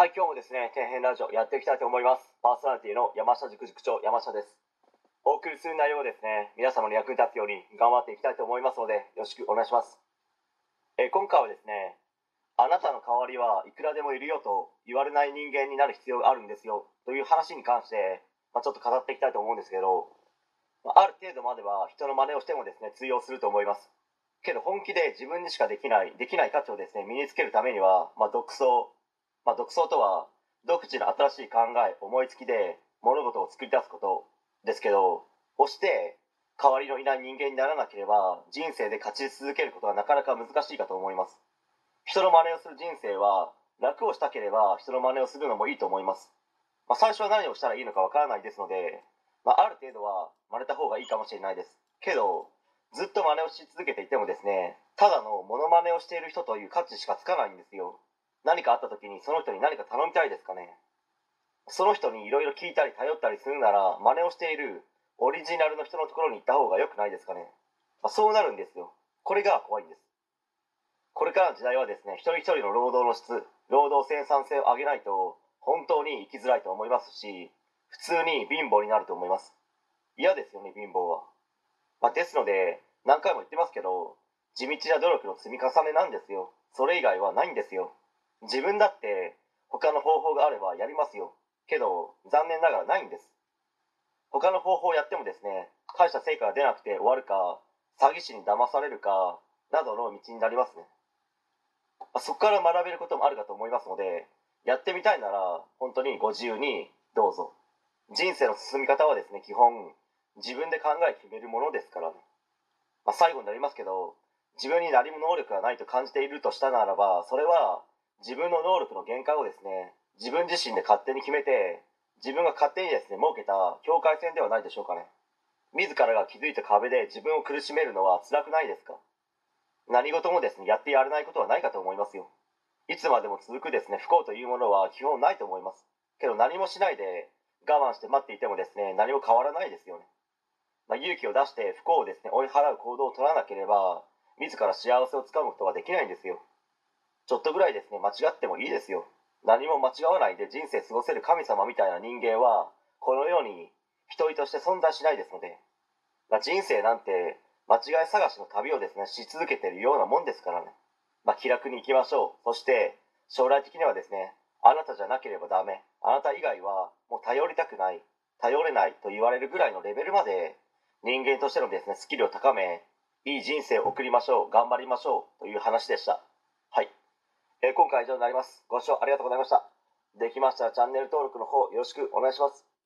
はい、今日もですね、底辺ラジオやっていきたいと思います。パーソナリティの山下塾塾長、山下です。お送りする内容をですね、皆様の役に立つように頑張っていきたいと思いますので、よろしくお願いします。え今回はですね、あなたの代わりはいくらでもいるよと言われない人間になる必要があるんですよという話に関して、まあ、ちょっと語っていきたいと思うんですけど、まあある程度までは人の真似をしてもですね、通用すると思います。けど本気で自分にしかできない、できない価値をですね、身につけるためには、まあ、独創、まあ、独創とは独自の新しい考え思いつきで物事を作り出すことですけど押して代わりのいない人間にならなければ人生で勝ち続けることはなかなか難しいかと思います。人の真似をする人生は楽をしたければ人の真似をするのもいいと思います、まあ、最初は何をしたらいいのかわからないですので、まあ、ある程度は真似た方がいいかもしれないです。けどずっと真似をし続けていてもですねただのモノマネをしている人という価値しかつかないんですよ。何かあった時にその人に何か頼みたいですかね？その人にいろいろ聞いたり頼ったりするなら真似をしているオリジナルの人のところに行った方が良くないですかね、まあ、そうなるんですよ。これが怖いんです。これからの時代はですね一人一人の労働の質労働生産性を上げないと本当に生きづらいと思いますし普通に貧乏になると思います。嫌ですよね貧乏は、まあ、ですので何回も言ってますけど地道な努力の積み重ねなんですよ。それ以外はないんですよ。自分だって他の方法があればやりますよ。けど残念ながらないんです。他の方法をやってもですね大した成果が出なくて終わるか詐欺師に騙されるかなどの道になりますね。そこから学べることもあるかと思いますのでやってみたいなら本当にご自由にどうぞ。人生の進み方はですね基本自分で考え決めるものですからね、まあ、最後になりますけど自分に何も能力がないと感じているとしたならばそれは自分の能力の限界をですね自分自身で勝手に決めて自分が勝手にですね設けた境界線ではないでしょうかね。自らが築いた壁で自分を苦しめるのは辛くないですか？何事もですねやってやれないことはないかと思いますよ。いつまでも続くですね不幸というものは基本ないと思います。けど何もしないで我慢して待っていてもですね何も変わらないですよね、まあ、勇気を出して不幸をですね追い払う行動を取らなければ自ら幸せをつかむことはできないんですよ。ちょっとぐらいですね。間違ってもいいですよ。何も間違わないで人生過ごせる神様みたいな人間はこの世に一人として存在しないですので、まあ、人生なんて間違い探しの旅をですねし続けているようなもんですからね、まあ、気楽に行きましょう。そして将来的にはですねあなたじゃなければダメ。あなた以外はもう頼りたくない頼れないと言われるぐらいのレベルまで人間としてのですねスキルを高めいい人生を送りましょう。頑張りましょう。という話でした。はい。え今回は以上になります。ご視聴ありがとうございました。できましたらチャンネル登録の方よろしくお願いします。